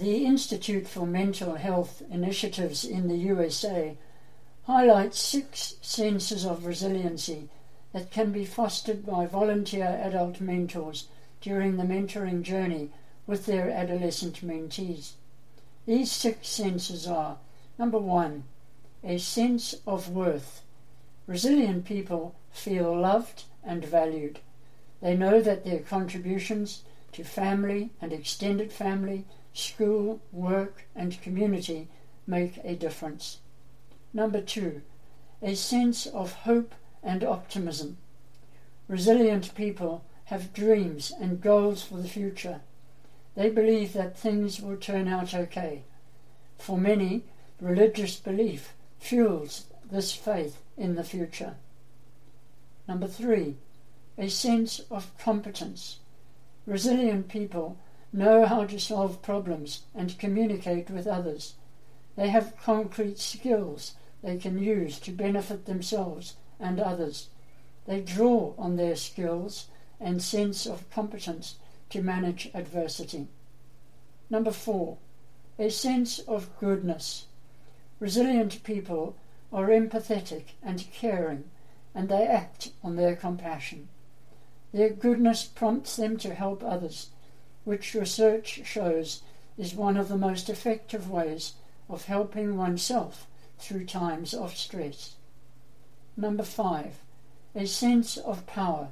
The Institute for Mental Health Initiatives in the USA highlights six senses of resiliency that can be fostered by volunteer adult mentors during the mentoring journey with their adolescent mentees. These six senses are number one, a sense of worth. Resilient people feel loved and valued. They know that their contributions to family and extended family, school, work, and community make a difference. Number two, a sense of hope and optimism. Resilient people have dreams and goals for the future. They believe that things will turn out okay. For many, religious belief fuels this faith in the future. Number three, a sense of competence. Resilient people know how to solve problems and communicate with others. They have concrete skills they can use to benefit themselves and others. They draw on their skills and sense of competence to manage adversity. Number four, a sense of goodness. Resilient people are empathetic and caring, and they act on their compassion. Their goodness prompts them to help others, which research shows is one of the most effective ways of helping oneself through times of stress. Number five, a sense of power.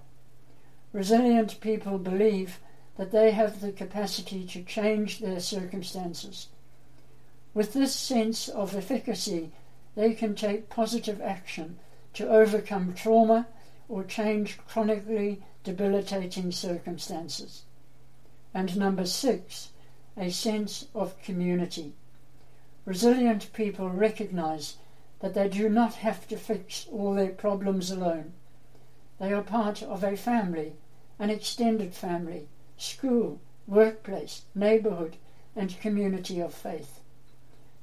Resilient people believe that they have the capacity to change their circumstances. With this sense of efficacy, they can take positive action to overcome trauma or change chronically debilitating circumstances. And number six, a sense of community. Resilient people recognize that they do not have to fix all their problems alone. They are part of a family, an extended family, school, workplace, neighborhood, and community of faith.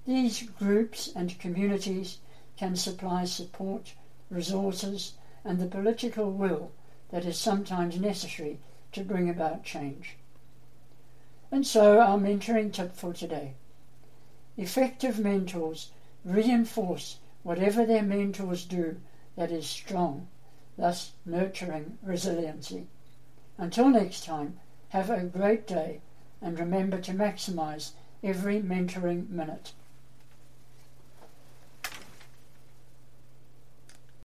These groups and communities can supply support, resources, and the political will that is sometimes necessary to bring about change. And so, our mentoring tip for today. Effective mentors reinforce whatever their mentors do that is strong, thus nurturing resiliency. Until next time, have a great day and remember to maximize every mentoring minute.